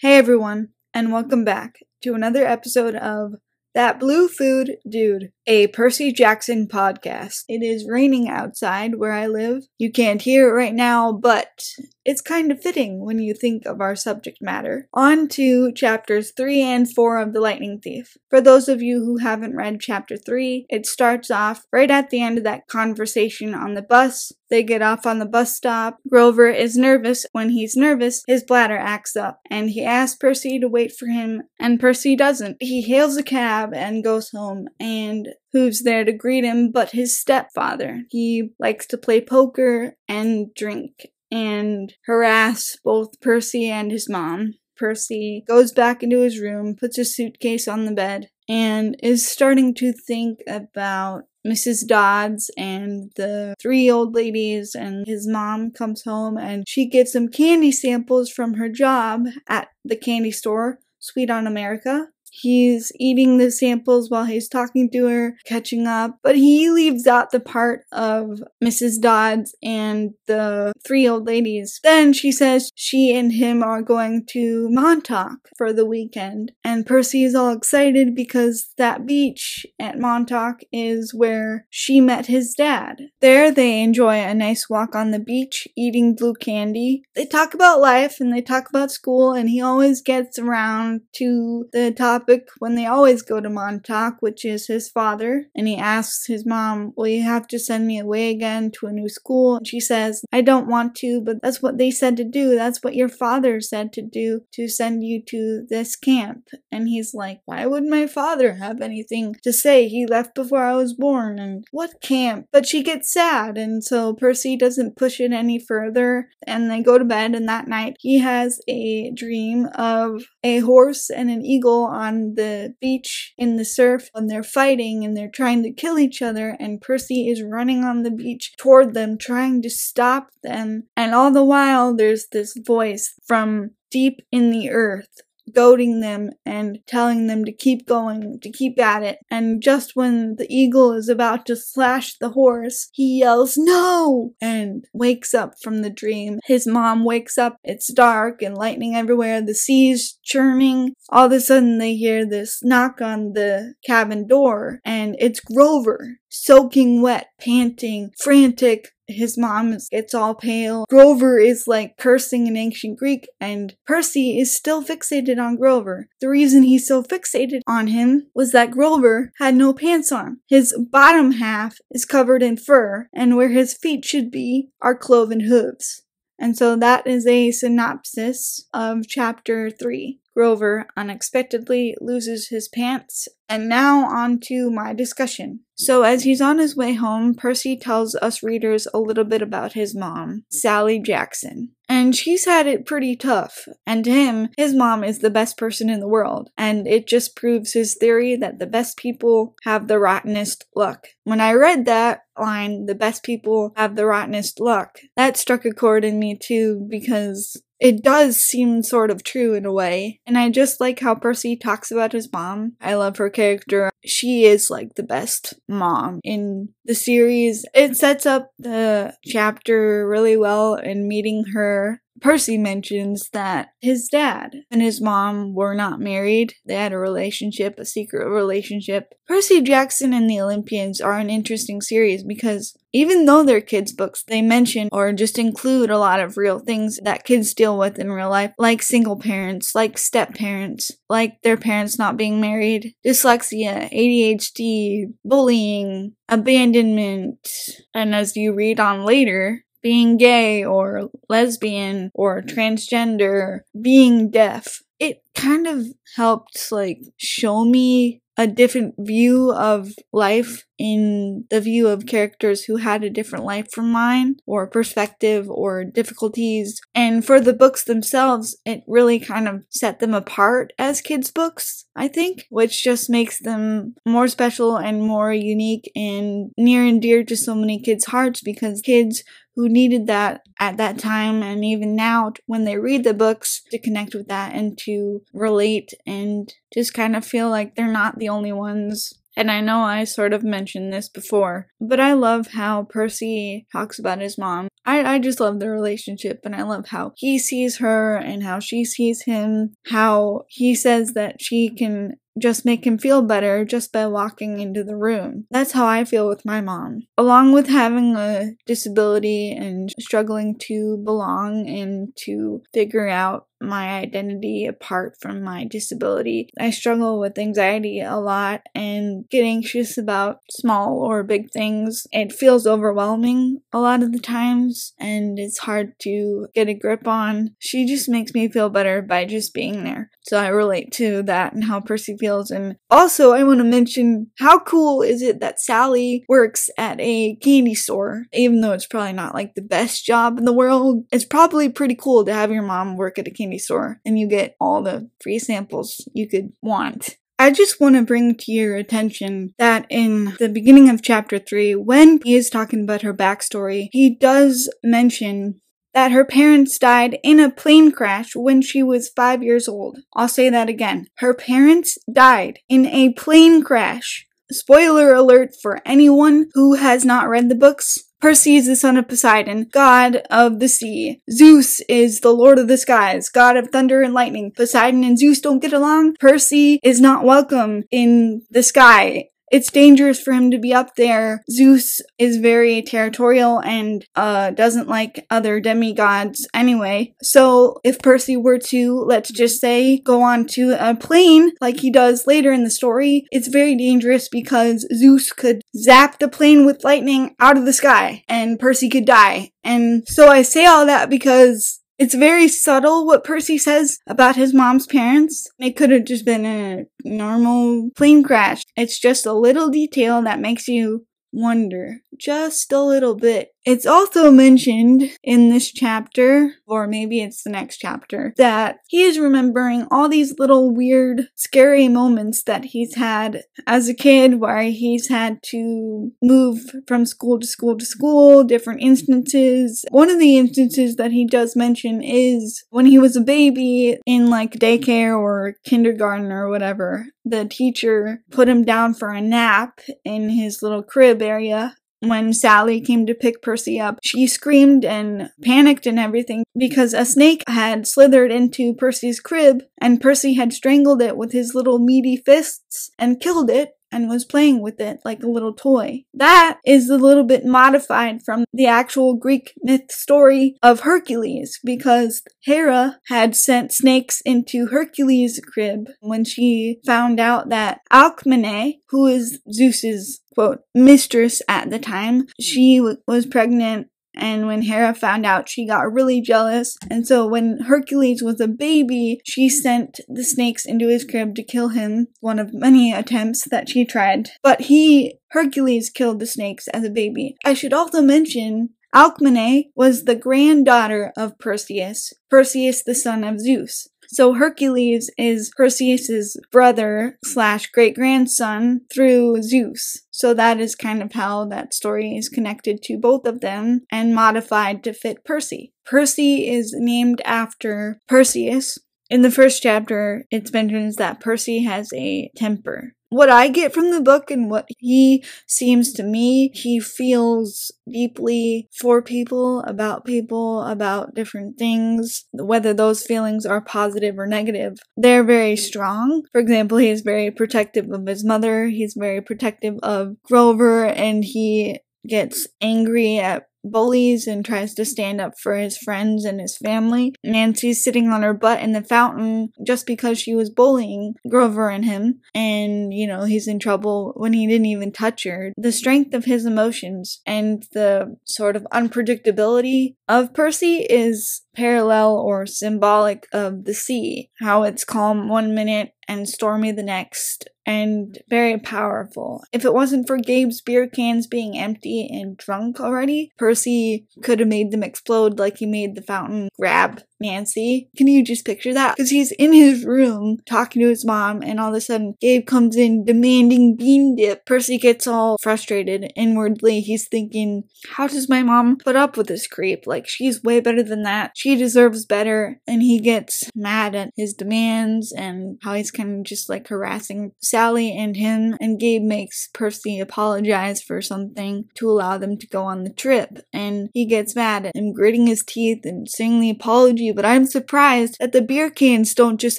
Hey everyone, and welcome back to another episode of That Blue Food Dude, a Percy Jackson podcast. It is raining outside where I live. You can't hear it right now, but it's kind of fitting when you think of our subject matter. On to chapters 3 and 4 of The Lightning Thief. For those of you who haven't read chapter 3, it starts off right at the end of that conversation on the bus. They get off on the bus stop. Grover is nervous. When he's nervous, his bladder acts up, and he asks Percy to wait for him, and Percy doesn't. He hails a cab and goes home, and who's there to greet him but his stepfather? He likes to play poker and drink and harass both Percy and his mom. Percy goes back into his room, puts his suitcase on the bed, and is starting to think about Mrs. Dodds and the three old ladies, and his mom comes home and she gets some candy samples from her job at the candy store, Sweet on America. He's eating the samples while he's talking to her, catching up, but he leaves out the part of Mrs. Dodds and the three old ladies. Then she says she and him are going to Montauk for the weekend, and Percy is all excited because that beach at Montauk is where she met his dad. There they enjoy a nice walk on the beach, eating blue candy. They talk about life and they talk about school, and he always gets around to the topic when they always go to Montauk, which is his father, and he asks his mom, Will you have to send me away again to a new school? And she says, I don't want to, but that's what they said to do. That's what your father said to do, to send you to this camp. And he's like, Why would my father have anything to say? He left before I was born, and what camp? But she gets sad, and so Percy doesn't push it any further, and they go to bed, and that night he has a dream of a horse and an eagle on on the beach in the surf and they're fighting and they're trying to kill each other and Percy is running on the beach toward them trying to stop them. And all the while there's this voice from deep in the earth goading them and telling them to keep going, to keep at it. And just when the eagle is about to slash the horse, he yells, No! and wakes up from the dream. His mom wakes up, it's dark and lightning everywhere, the sea's churning. All of a sudden, they hear this knock on the cabin door, and it's Grover, soaking wet, panting, frantic, his mom gets all pale. Grover is like cursing in ancient Greek, and Percy is still fixated on Grover. The reason he's so fixated on him was that Grover had no pants on. His bottom half is covered in fur, and where his feet should be are cloven hooves. And so that is a synopsis of chapter 3. Grover unexpectedly loses his pants. And now on to my discussion. So, as he's on his way home, Percy tells us readers a little bit about his mom, Sally Jackson. And she's had it pretty tough. And to him, his mom is the best person in the world. And it just proves his theory that the best people have the rottenest luck. When I read that line, the best people have the rottenest luck, that struck a chord in me too, because it does seem sort of true in a way. And I just like how Percy talks about his mom. I love her character. She is like the best mom in the series. It sets up the chapter really well in meeting her Percy mentions that his dad and his mom were not married. They had a relationship, a secret relationship. Percy Jackson and the Olympians are an interesting series because even though they're kids' books, they mention or just include a lot of real things that kids deal with in real life, like single parents, like step parents, like their parents not being married, dyslexia, ADHD, bullying, abandonment. And as you read on later, being gay or lesbian or mm. transgender, being deaf. It kind of helped like show me a different view of life in the view of characters who had a different life from mine or perspective or difficulties. And for the books themselves, it really kind of set them apart as kids' books, I think, which just makes them more special and more unique and near and dear to so many kids' hearts because kids who needed that at that time and even now when they read the books to connect with that and to relate and just kind of feel like they're not the only ones And I know I sort of mentioned this before, but I love how Percy talks about his mom. I, I just love the relationship and I love how he sees her and how she sees him, how he says that she can just make him feel better just by walking into the room. That's how I feel with my mom. Along with having a disability and struggling to belong and to figure out my identity apart from my disability. I struggle with anxiety a lot and get anxious about small or big things. It feels overwhelming a lot of the times and it's hard to get a grip on. She just makes me feel better by just being there. So I relate to that and how Percy feels. And also, I want to mention how cool is it that Sally works at a candy store, even though it's probably not like the best job in the world. It's probably pretty cool to have your mom work at a candy store and you get all the free samples you could want. I just want to bring to your attention that in the beginning of chapter 3, when he is talking about her backstory, he does mention that her parents died in a plane crash when she was five years old. I'll say that again. Her parents died in a plane crash. Spoiler alert for anyone who has not read the books. Percy is the son of Poseidon, god of the sea. Zeus is the lord of the skies, god of thunder and lightning. Poseidon and Zeus don't get along. Percy is not welcome in the sky it's dangerous for him to be up there. Zeus is very territorial and uh, doesn't like other demigods anyway. So if Percy were to, let's just say, go on to a plane like he does later in the story, it's very dangerous because Zeus could zap the plane with lightning out of the sky and Percy could die. And so I say all that because it's very subtle what Percy says about his mom's parents. It could have just been a normal plane crash. It's just a little detail that makes you wonder just a little bit. It's also mentioned in this chapter, or maybe it's the next chapter, that he is remembering all these little weird, scary moments that he's had as a kid where he's had to move from school to school to school, different instances. One of the instances that he does mention is when he was a baby in like daycare or kindergarten or whatever. The teacher put him down for a nap in his little crib area when Sally came to pick Percy up, she screamed and panicked and everything because a snake had slithered into Percy's crib and Percy had strangled it with his little meaty fists and killed it and was playing with it like a little toy. That is a little bit modified from the actual Greek myth story of Hercules because Hera had sent snakes into Hercules' crib when she found out that Alcmene, who is Zeus's quote mistress at the time, she was pregnant and when Hera found out, she got really jealous. And so when Hercules was a baby, she sent the snakes into his crib to kill him, one of many attempts that she tried. But he, Hercules, killed the snakes as a baby. I should also mention Alcmene was the granddaughter of Perseus, Perseus the son of Zeus. So Hercules is Perseus's brother slash great grandson through Zeus. So that is kind of how that story is connected to both of them and modified to fit Percy. Percy is named after Perseus. In the first chapter, it mentions that Percy has a temper what I get from the book and what he seems to me, he feels deeply for people, about people, about different things, whether those feelings are positive or negative. They're very strong. For example, he is very protective of his mother, he's very protective of Grover, and he gets angry at bullies and tries to stand up for his friends and his family. Nancy's sitting on her butt in the fountain just because she was bullying Grover and him. And, you know, he's in trouble when he didn't even touch her. The strength of his emotions and the sort of unpredictability of Percy is parallel or symbolic of the sea. How it's calm one minute and stormy the next and very powerful. If it wasn't for Gabe's beer cans being empty and drunk already, Percy could have made them explode like he made the fountain grab Nancy. Can you just picture that? Because he's in his room talking to his mom, and all of a sudden, Gabe comes in demanding bean dip. Percy gets all frustrated inwardly. He's thinking, How does my mom put up with this creep? Like, she's way better than that. She deserves better. And he gets mad at his demands and how he's kind of just like harassing Sally and him. And Gabe makes Percy apologize for something to allow them to go on the trip. And he gets mad at him gritting his teeth and saying the apology, but I'm surprised that the beer cans don't just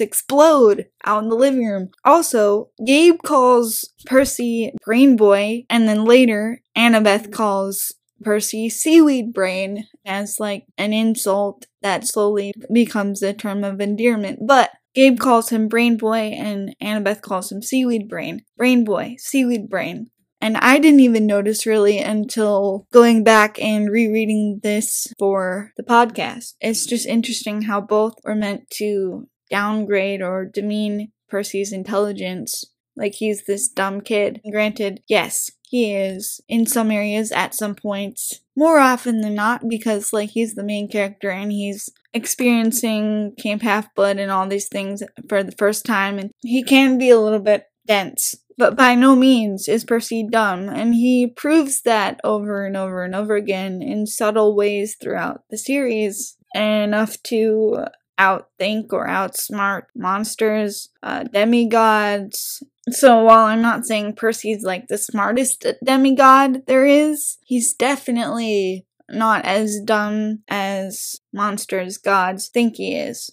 explode out in the living room. Also, Gabe calls Percy Brain Boy, and then later, Annabeth calls Percy seaweed brain as like an insult that slowly becomes a term of endearment. But Gabe calls him Brain Boy and Annabeth calls him Seaweed Brain. Brain Boy, Seaweed Brain. And I didn't even notice really until going back and rereading this for the podcast. It's just interesting how both were meant to downgrade or demean Percy's intelligence. Like he's this dumb kid. And Granted, yes, he is in some areas at some points. More often than not, because like he's the main character and he's experiencing Camp Half Blood and all these things for the first time, and he can be a little bit dense but by no means is Percy dumb, and he proves that over and over and over again in subtle ways throughout the series, enough to outthink or outsmart monsters, uh, demigods. So while I'm not saying Percy's like the smartest demigod there is, he's definitely not as dumb as monsters gods think he is.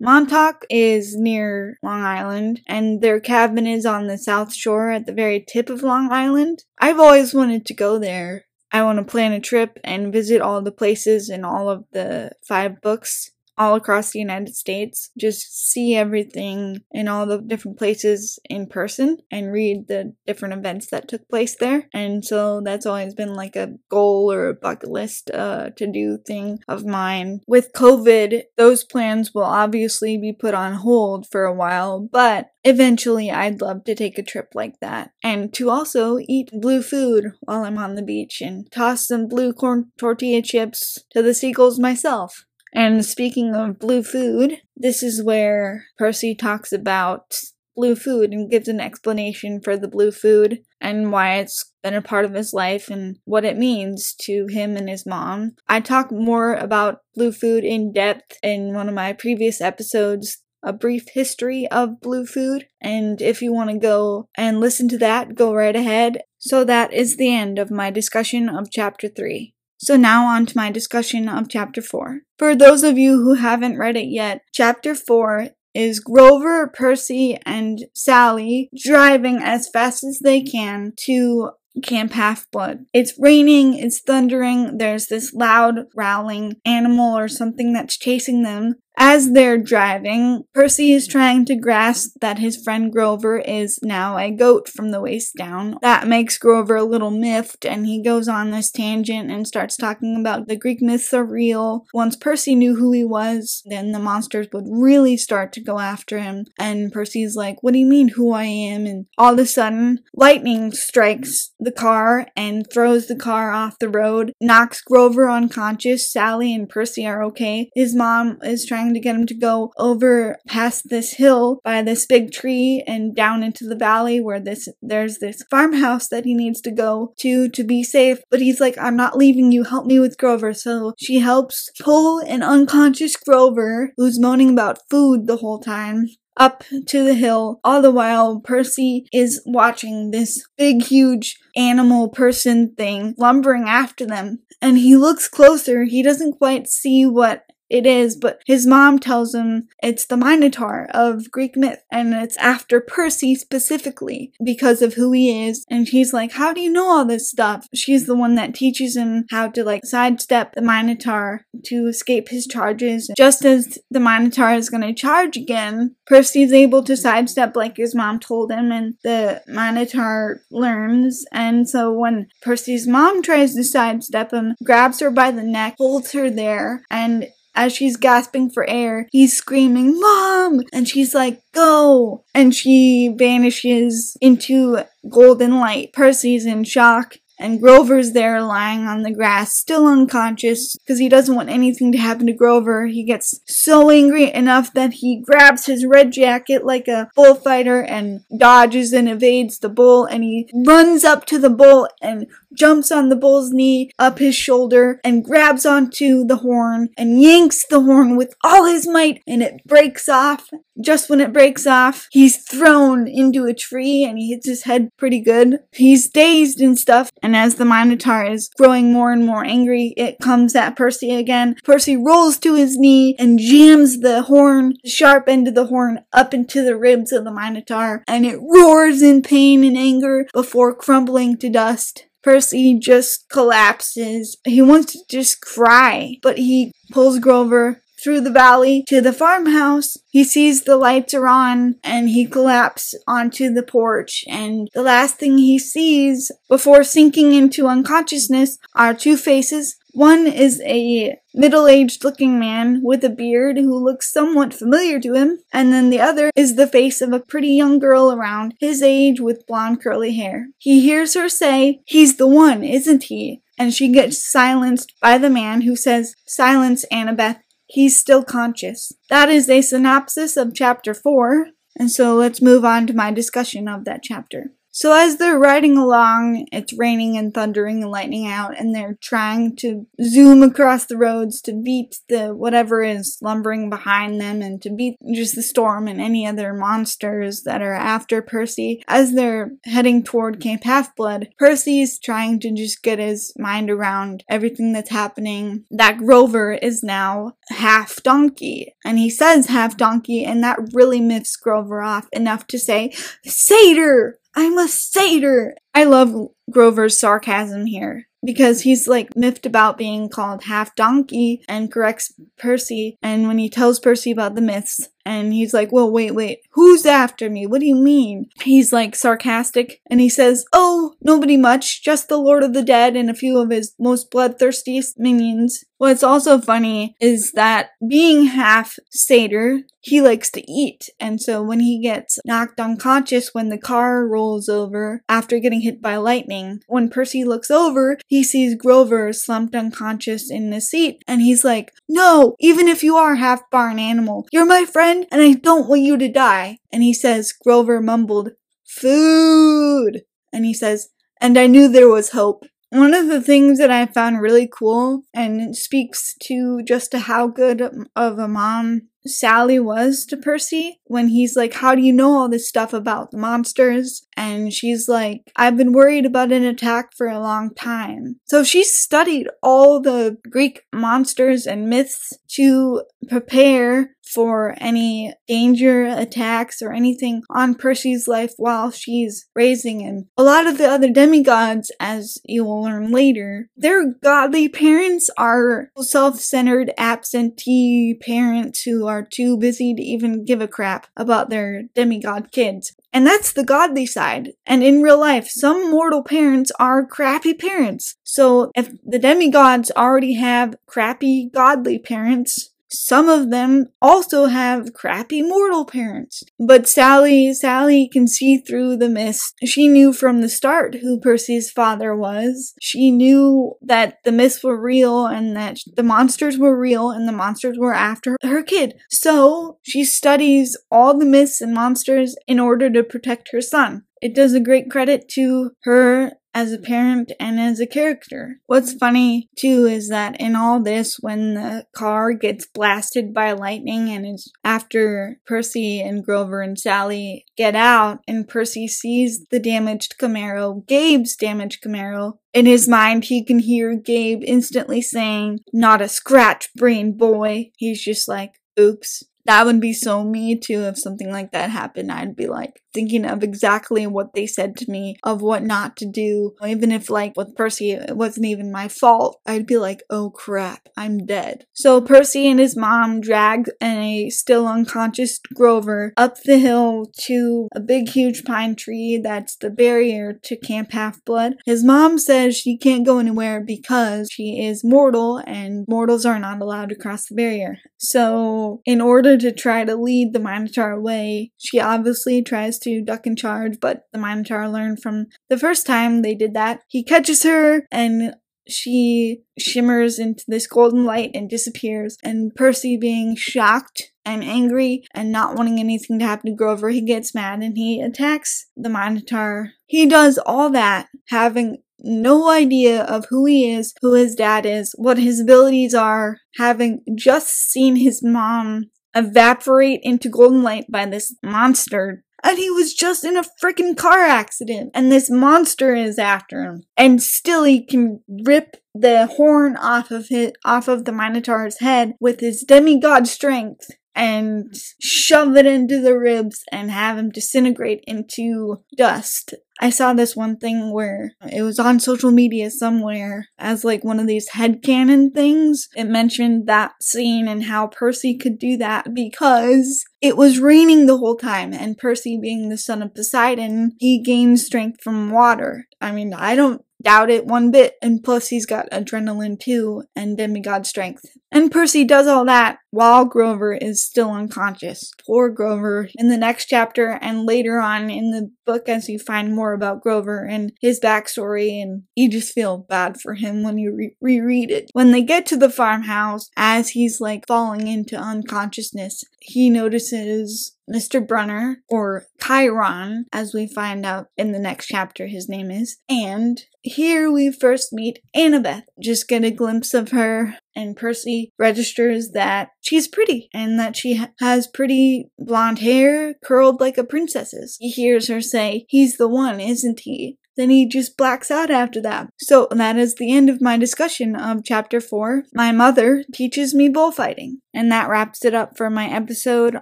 Montauk is near Long Island, and their cabin is on the south shore at the very tip of Long Island. I've always wanted to go there. I want to plan a trip and visit all the places in all of the five books all across the United States. Just see everything in all the different places in person and read the different events that took place there. And so that's always been like a goal or a bucket list uh, to do thing of mine. With COVID, those plans will obviously be put on hold for a while, but Eventually, I'd love to take a trip like that. And to also eat blue food while I'm on the beach and toss some blue corn tortilla chips to the seagulls myself. And speaking of blue food, this is where Percy talks about blue food and gives an explanation for the blue food and why it's been a part of his life and what it means to him and his mom. I talk more about blue food in depth in one of my previous episodes, a brief history of blue food. And if you want to go and listen to that, go right ahead. So that is the end of my discussion of chapter 3. So now on to my discussion of chapter 4. For those of you who haven't read it yet, chapter 4 is Grover, Percy, and Sally driving as fast as they can to Camp Half Blood. It's raining, it's thundering, there's this loud, growling animal or something that's chasing them, as they're driving, Percy is trying to grasp that his friend Grover is now a goat from the waist down. That makes Grover a little miffed, and he goes on this tangent and starts talking about the Greek myths are real. Once Percy knew who he was, then the monsters would really start to go after him. And Percy's like, What do you mean, who I am? And all of a sudden, lightning strikes the car and throws the car off the road, knocks Grover unconscious. Sally and Percy are okay. His mom is trying trying to get him to go over past this hill by this big tree and down into the valley where this there's this farmhouse that he needs to go to to be safe. But he's like, I'm not leaving you. Help me with Grover. So she helps pull an unconscious Grover who's moaning about food the whole time up to the hill. All the while, Percy is watching this big, huge animal person thing lumbering after them. And he looks closer. He doesn't quite see what it is, but his mom tells him it's the Minotaur of Greek myth, and it's after Percy specifically because of who he is. And he's like, How do you know all this stuff? She's the one that teaches him how to like sidestep the Minotaur to escape his charges. Just as the Minotaur is gonna charge again, Percy's able to sidestep like his mom told him, and the Minotaur learns. And so when Percy's mom tries to sidestep him, grabs her by the neck, holds her there, and as she's gasping for air, he's screaming, Mom! And she's like, Go! And she vanishes into golden light. Percy's in shock and Grover's there lying on the grass, still unconscious, because he doesn't want anything to happen to Grover. He gets so angry enough that he grabs his red jacket like a bullfighter and dodges and evades the bull, and he runs up to the bull and jumps on the bull's knee up his shoulder and grabs onto the horn and yanks the horn with all his might and it breaks off. Just when it breaks off, he's thrown into a tree and he hits his head pretty good. He's dazed and stuff, and as the Minotaur is growing more and more angry, it comes at Percy again. Percy rolls to his knee and jams the horn, the sharp end of the horn, up into the ribs of the Minotaur, and it roars in pain and anger before crumbling to dust. Percy just collapses. He wants to just cry, but he pulls Grover through the valley to the farmhouse. He sees the lights are on and he collapses onto the porch. And the last thing he sees before sinking into unconsciousness are two faces. One is a middle aged looking man with a beard who looks somewhat familiar to him, and then the other is the face of a pretty young girl around his age with blonde curly hair. He hears her say, He's the one, isn't he? And she gets silenced by the man who says, Silence, Annabeth. He's still conscious. That is a synopsis of chapter 4, and so let's move on to my discussion of that chapter. So as they're riding along, it's raining and thundering and lightning out, and they're trying to zoom across the roads to beat the whatever is lumbering behind them and to beat just the storm and any other monsters that are after Percy. As they're heading toward Camp Half-Blood, Percy's trying to just get his mind around everything that's happening. That Grover is now half donkey, and he says half donkey, and that really miffs Grover off enough to say, Satyr! I'm a satyr. I love Grover's sarcasm here because he's like miffed about being called half donkey and corrects Percy. And when he tells Percy about the myths, and he's like, Well, wait, wait, who's after me? What do you mean? He's like sarcastic and he says, Oh, nobody much, just the Lord of the Dead and a few of his most bloodthirstiest minions. What's also funny is that being half satyr, he likes to eat. And so when he gets knocked unconscious when the car rolls over after getting hit by lightning, when Percy looks over, he sees Grover slumped unconscious in the seat. And he's like, No, even if you are half barn animal, you're my friend and I don't want you to die. And he says, Grover mumbled, Food! And he says, And I knew there was hope. One of the things that I found really cool and speaks to just to how good of a mom Sally was to Percy when he's like, How do you know all this stuff about the monsters? And she's like, I've been worried about an attack for a long time. So she studied all the Greek monsters and myths to prepare for any danger attacks or anything on Percy's life while she's raising him. A lot of the other demigods, as you will learn later, their godly parents are self centered, absentee parents who are too busy to even give a crap about their demigod kids. And that's the godly side. And in real life, some mortal parents are crappy parents. So if the demigods already have crappy godly parents, some of them also have crappy mortal parents. But Sally, Sally can see through the mist. She knew from the start who Percy's father was. She knew that the myths were real and that the monsters were real and the monsters were after her kid. So she studies all the myths and monsters in order to protect her son. It does a great credit to her as a parent and as a character. What's funny too is that in all this, when the car gets blasted by lightning and it's after Percy and Grover and Sally get out and Percy sees the damaged Camaro, Gabe's damaged Camaro, in his mind, he can hear Gabe instantly saying, Not a scratch, brain boy. He's just like, Oops. That would be so me too if something like that happened. I'd be like, thinking of exactly what they said to me of what not to do. Even if, like, with Percy, it wasn't even my fault, I'd be like, oh crap, I'm dead. So Percy and his mom drag a still unconscious Grover up the hill to a big, huge pine tree that's the barrier to Camp Half Blood. His mom says she can't go anywhere because she is mortal and mortals are not allowed to cross the barrier. So, in order to try to lead the Minotaur away. She obviously tries to duck and charge, but the Minotaur learned from the first time they did that. He catches her and she shimmers into this golden light and disappears. And Percy, being shocked and angry and not wanting anything to happen to Grover, he gets mad and he attacks the Minotaur. He does all that having no idea of who he is, who his dad is, what his abilities are, having just seen his mom evaporate into golden light by this monster and he was just in a freaking car accident, and this monster is after him. And still, he can rip the horn off of it, off of the Minotaur's head with his demigod strength and shove it into the ribs and have him disintegrate into dust. I saw this one thing where it was on social media somewhere as like one of these headcanon things. It mentioned that scene and how Percy could do that because it was raining the whole time and Percy being the son of Poseidon, he gains strength from water. I mean, I don't doubt it one bit. And plus, he's got adrenaline too and demigod strength. And Percy does all that while Grover is still unconscious. Poor Grover. In the next chapter and later on in the book, as you find more about Grover and his backstory, and you just feel bad for him when you re- reread it. When they get to the farmhouse, as he's like falling into unconsciousness, he notices Mr. Brunner, or Chiron, as we find out in the next chapter his name is. And here we first meet Annabeth. Just get a glimpse of her, and Percy registers that she's pretty and that she ha- has pretty blonde hair curled like a princess's. He hears her say, He's the one, isn't he? Then he just blacks out after that. So that is the end of my discussion of chapter 4. My mother teaches me bullfighting. And that wraps it up for my episode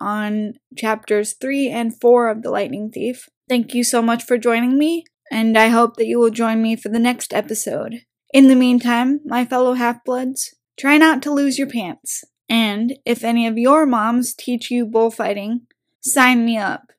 on chapters 3 and 4 of The Lightning Thief. Thank you so much for joining me, and I hope that you will join me for the next episode. In the meantime, my fellow half bloods, try not to lose your pants. And if any of your moms teach you bullfighting, sign me up.